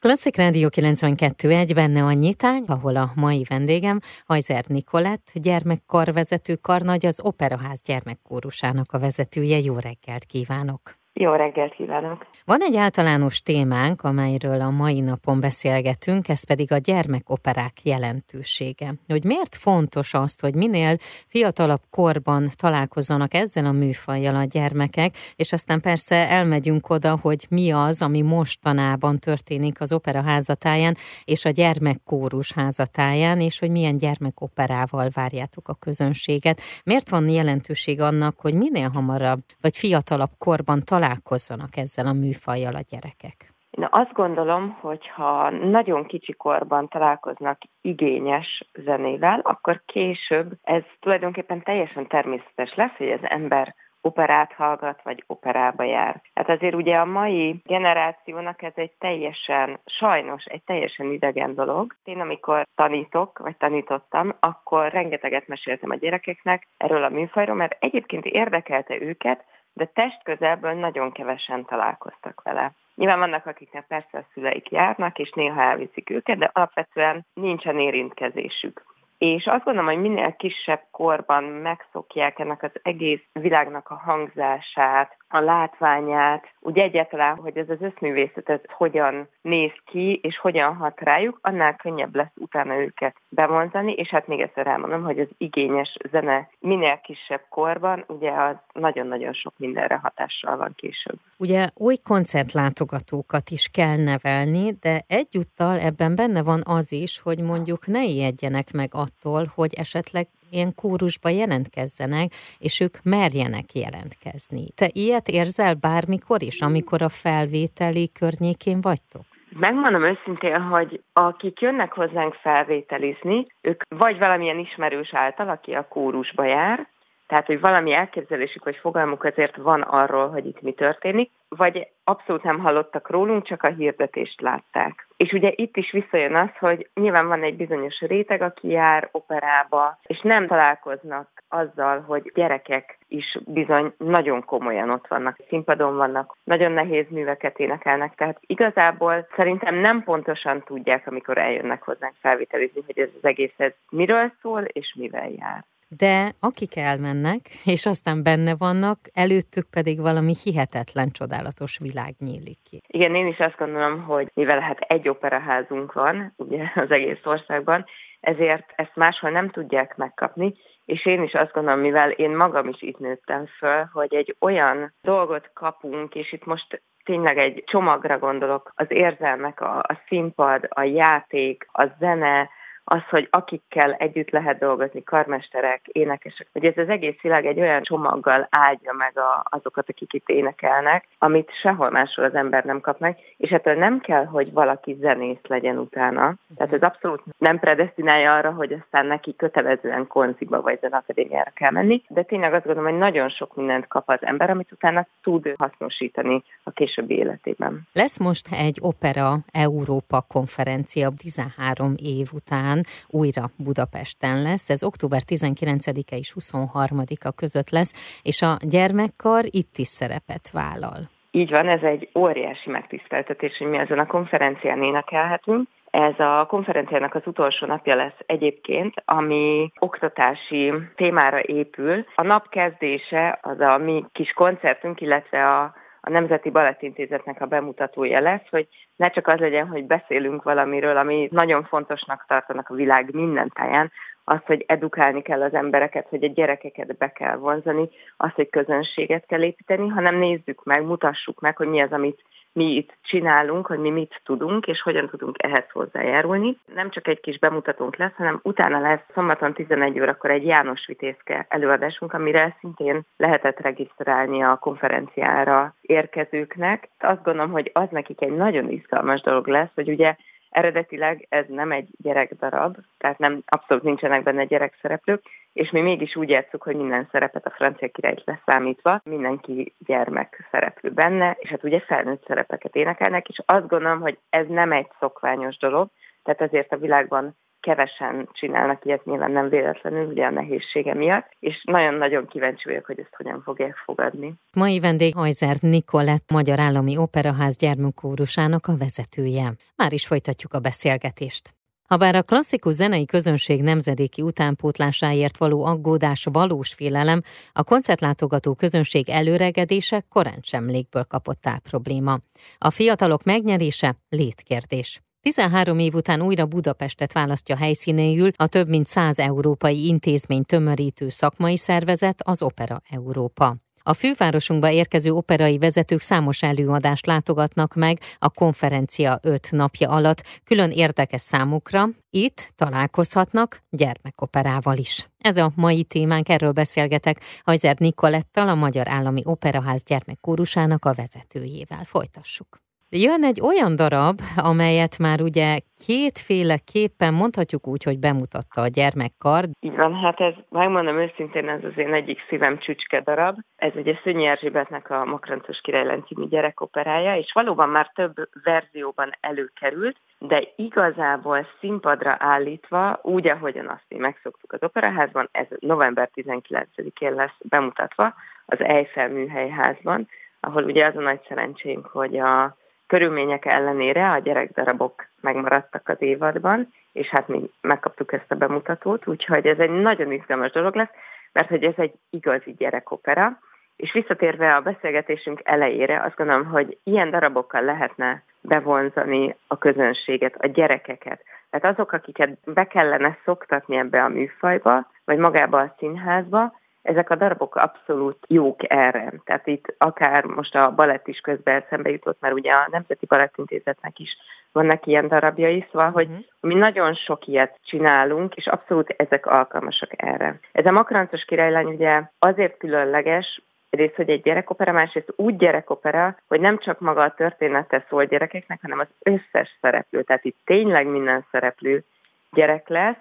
Klasszik Rádió 92.1 benne a nyitány, ahol a mai vendégem Hajzer Nikolett, gyermekkarvezető karnagy, az Operaház gyermekkórusának a vezetője. Jó reggelt kívánok! Jó reggelt kívánok! Van egy általános témánk, amelyről a mai napon beszélgetünk, ez pedig a gyermekoperák jelentősége. Hogy miért fontos azt, hogy minél fiatalabb korban találkozzanak ezzel a műfajjal a gyermekek, és aztán persze elmegyünk oda, hogy mi az, ami mostanában történik az opera házatáján, és a gyermekkórus házatáján, és hogy milyen gyermekoperával várjátok a közönséget. Miért van jelentőség annak, hogy minél hamarabb, vagy fiatalabb korban találkozzanak találkozzanak ezzel a műfajjal a gyerekek? Én azt gondolom, hogy ha nagyon kicsi korban találkoznak igényes zenével, akkor később ez tulajdonképpen teljesen természetes lesz, hogy az ember operát hallgat, vagy operába jár. Hát azért ugye a mai generációnak ez egy teljesen, sajnos egy teljesen idegen dolog. Én amikor tanítok, vagy tanítottam, akkor rengeteget meséltem a gyerekeknek erről a műfajról, mert egyébként érdekelte őket, de testközelből nagyon kevesen találkoztak vele. Nyilván vannak, akiknek persze a szüleik járnak, és néha elviszik őket, de alapvetően nincsen érintkezésük. És azt gondolom, hogy minél kisebb korban megszokják ennek az egész világnak a hangzását, a látványát, úgy egyáltalán, hogy ez az összművészet ez hogyan néz ki, és hogyan hat rájuk, annál könnyebb lesz utána őket bevonzani, és hát még egyszer elmondom, hogy az igényes zene minél kisebb korban, ugye az nagyon-nagyon sok mindenre hatással van később. Ugye új koncertlátogatókat is kell nevelni, de egyúttal ebben benne van az is, hogy mondjuk ne ijedjenek meg attól, hogy esetleg ilyen kórusba jelentkezzenek, és ők merjenek jelentkezni. Te ilyet érzel bármikor is, amikor a felvételi környékén vagytok? Megmondom őszintén, hogy akik jönnek hozzánk felvételizni, ők vagy valamilyen ismerős által, aki a kórusba jár, tehát, hogy valami elképzelésük vagy fogalmuk azért van arról, hogy itt mi történik, vagy abszolút nem hallottak rólunk, csak a hirdetést látták. És ugye itt is visszajön az, hogy nyilván van egy bizonyos réteg, aki jár operába, és nem találkoznak azzal, hogy gyerekek is bizony nagyon komolyan ott vannak, színpadon vannak, nagyon nehéz műveket énekelnek, tehát igazából szerintem nem pontosan tudják, amikor eljönnek hozzánk felvételizni, hogy ez az egész ez miről szól és mivel jár de akik elmennek, és aztán benne vannak, előttük pedig valami hihetetlen, csodálatos világ nyílik ki. Igen, én is azt gondolom, hogy mivel hát egy operaházunk van, ugye az egész országban, ezért ezt máshol nem tudják megkapni, és én is azt gondolom, mivel én magam is itt nőttem föl, hogy egy olyan dolgot kapunk, és itt most tényleg egy csomagra gondolok, az érzelmek, a, a színpad, a játék, a zene, az, hogy akikkel együtt lehet dolgozni, karmesterek, énekesek, hogy ez az egész világ egy olyan csomaggal áldja meg a, azokat, akik itt énekelnek, amit sehol máshol az ember nem kap meg, és ettől nem kell, hogy valaki zenész legyen utána. Tehát ez abszolút nem predestinálja arra, hogy aztán neki kötelezően konziba vagy zenakadémiára kell menni, de tényleg azt gondolom, hogy nagyon sok mindent kap az ember, amit utána tud hasznosítani a későbbi életében. Lesz most egy Opera Európa konferencia 13 év után, újra Budapesten lesz. Ez október 19-e és 23-a között lesz, és a gyermekkar itt is szerepet vállal. Így van, ez egy óriási megtiszteltetés, hogy mi ezen a konferencián énekelhetünk. Ez a konferenciának az utolsó napja lesz egyébként, ami oktatási témára épül. A nap kezdése az a mi kis koncertünk, illetve a a Nemzeti Balettintézetnek a bemutatója lesz, hogy ne csak az legyen, hogy beszélünk valamiről, ami nagyon fontosnak tartanak a világ minden táján, az, hogy edukálni kell az embereket, hogy a gyerekeket be kell vonzani, az, hogy közönséget kell építeni, hanem nézzük meg, mutassuk meg, hogy mi az, amit mi itt csinálunk, hogy mi mit tudunk, és hogyan tudunk ehhez hozzájárulni. Nem csak egy kis bemutatónk lesz, hanem utána lesz szombaton 11 órakor egy János Vitézke előadásunk, amire szintén lehetett regisztrálni a konferenciára érkezőknek. Azt gondolom, hogy az nekik egy nagyon izgalmas dolog lesz, hogy ugye Eredetileg ez nem egy gyerekdarab, tehát nem, abszolút nincsenek benne gyerekszereplők, és mi mégis úgy játszuk, hogy minden szerepet a francia királyt leszámítva, mindenki gyermek szereplő benne, és hát ugye felnőtt szerepeket énekelnek, és azt gondolom, hogy ez nem egy szokványos dolog, tehát azért a világban kevesen csinálnak ilyet, nyilván nem véletlenül, ugye a nehézsége miatt, és nagyon-nagyon kíváncsi vagyok, hogy ezt hogyan fogják fogadni. Mai vendég Hajzer Nikolett, Magyar Állami Operaház gyermekkórusának a vezetője. Már is folytatjuk a beszélgetést. Habár a klasszikus zenei közönség nemzedéki utánpótlásáért való aggódás valós félelem, a koncertlátogató közönség előregedése korán sem légből kapott át probléma. A fiatalok megnyerése létkérdés. 13 év után újra Budapestet választja helyszínéül a több mint 100 európai intézmény tömörítő szakmai szervezet, az Opera Európa. A fővárosunkba érkező operai vezetők számos előadást látogatnak meg a konferencia öt napja alatt, külön érdekes számukra. Itt találkozhatnak gyermekoperával is. Ez a mai témánk, erről beszélgetek Hajzer Nikolettal, a Magyar Állami Operaház gyermekkórusának a vezetőjével. Folytassuk. Jön egy olyan darab, amelyet már ugye kétféleképpen mondhatjuk úgy, hogy bemutatta a gyermekkar. Így van, hát ez, megmondom őszintén, ez az én egyik szívem csücske darab. Ez ugye Szönyi Erzsébetnek a Makrancos Királylán című gyerekoperája, és valóban már több verzióban előkerült, de igazából színpadra állítva, úgy, ahogyan azt mi megszoktuk az operaházban, ez november 19-én lesz bemutatva az Eiffel műhelyházban, ahol ugye az a nagy szerencsénk, hogy a körülmények ellenére a gyerekdarabok megmaradtak az évadban, és hát mi megkaptuk ezt a bemutatót, úgyhogy ez egy nagyon izgalmas dolog lesz, mert hogy ez egy igazi gyerekopera, és visszatérve a beszélgetésünk elejére, azt gondolom, hogy ilyen darabokkal lehetne bevonzani a közönséget, a gyerekeket. Tehát azok, akiket be kellene szoktatni ebbe a műfajba, vagy magába a színházba, ezek a darabok abszolút jók erre. Tehát itt akár most a balett is közben eszembe jutott, mert ugye a Nemzeti Balettintézetnek is vannak ilyen darabjai, szóval, hogy uh-huh. mi nagyon sok ilyet csinálunk, és abszolút ezek alkalmasak erre. Ez a Makarancos királylány ugye azért különleges, egyrészt, hogy egy gyerekopera, másrészt úgy gyerekopera, hogy nem csak maga a története szól gyerekeknek, hanem az összes szereplő. Tehát itt tényleg minden szereplő gyerek lesz,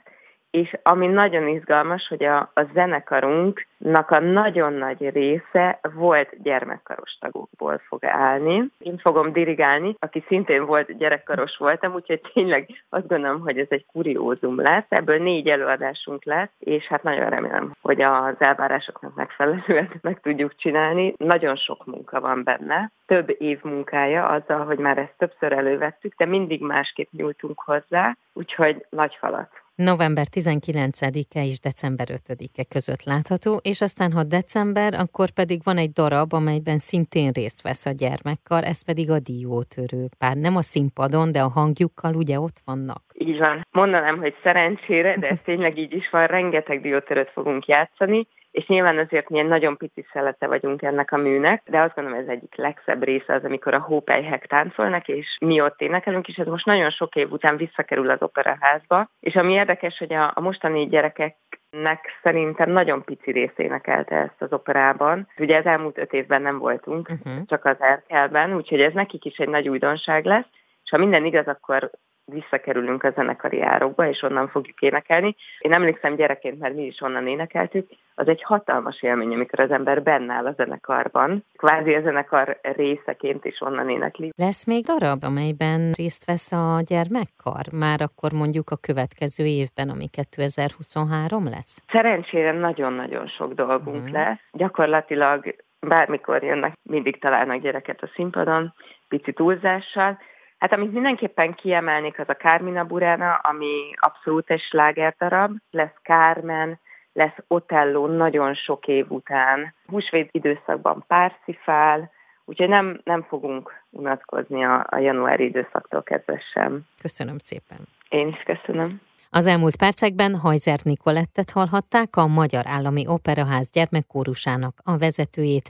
és ami nagyon izgalmas, hogy a, a zenekarunknak a nagyon nagy része volt gyermekkaros tagokból fog állni. Én fogom dirigálni, aki szintén volt gyerekkaros voltam, úgyhogy tényleg azt gondolom, hogy ez egy kuriózum lesz. Ebből négy előadásunk lesz, és hát nagyon remélem, hogy az elvárásoknak megfelelően meg tudjuk csinálni. Nagyon sok munka van benne, több év munkája azzal, hogy már ezt többször elővettük, de mindig másképp nyújtunk hozzá, úgyhogy nagy falat november 19-e és december 5-e között látható, és aztán ha december, akkor pedig van egy darab, amelyben szintén részt vesz a gyermekkar, ez pedig a diótörő. Bár nem a színpadon, de a hangjukkal ugye ott vannak. Így van. Mondanám, hogy szerencsére, de ez tényleg így is van, rengeteg diótörőt fogunk játszani, és nyilván azért milyen nagyon pici szelete vagyunk ennek a műnek, de azt gondolom ez egyik legszebb része az, amikor a hópelyhek táncolnak, és mi ott énekelünk, és ez most nagyon sok év után visszakerül az operaházba. És ami érdekes, hogy a, a mostani gyerekek nek szerintem nagyon pici rész énekelte ezt az operában. Ugye az elmúlt öt évben nem voltunk, uh-huh. csak az Erkelben, úgyhogy ez nekik is egy nagy újdonság lesz. És ha minden igaz, akkor visszakerülünk a zenekari árokba, és onnan fogjuk énekelni. Én emlékszem gyerekként, mert mi is onnan énekeltük, az egy hatalmas élmény, amikor az ember benne áll a zenekarban, kvázi a zenekar részeként is onnan énekli. Lesz még darab, amelyben részt vesz a gyermekkar? Már akkor mondjuk a következő évben, ami 2023 lesz? Szerencsére nagyon-nagyon sok dolgunk uh-huh. lesz. Gyakorlatilag bármikor jönnek, mindig találnak gyereket a színpadon, pici túlzással, Hát amit mindenképpen kiemelnék, az a Carmina Burana, ami abszolút egy slágerdarab. Lesz Carmen, lesz Otello nagyon sok év után. Húsvét időszakban Parsifal, úgyhogy nem, nem fogunk unatkozni a, a januári időszaktól kezdve sem. Köszönöm szépen. Én is köszönöm. Az elmúlt percekben Hajzer Nikolettet hallhatták, a Magyar Állami Operaház gyermekkórusának a vezetőjét,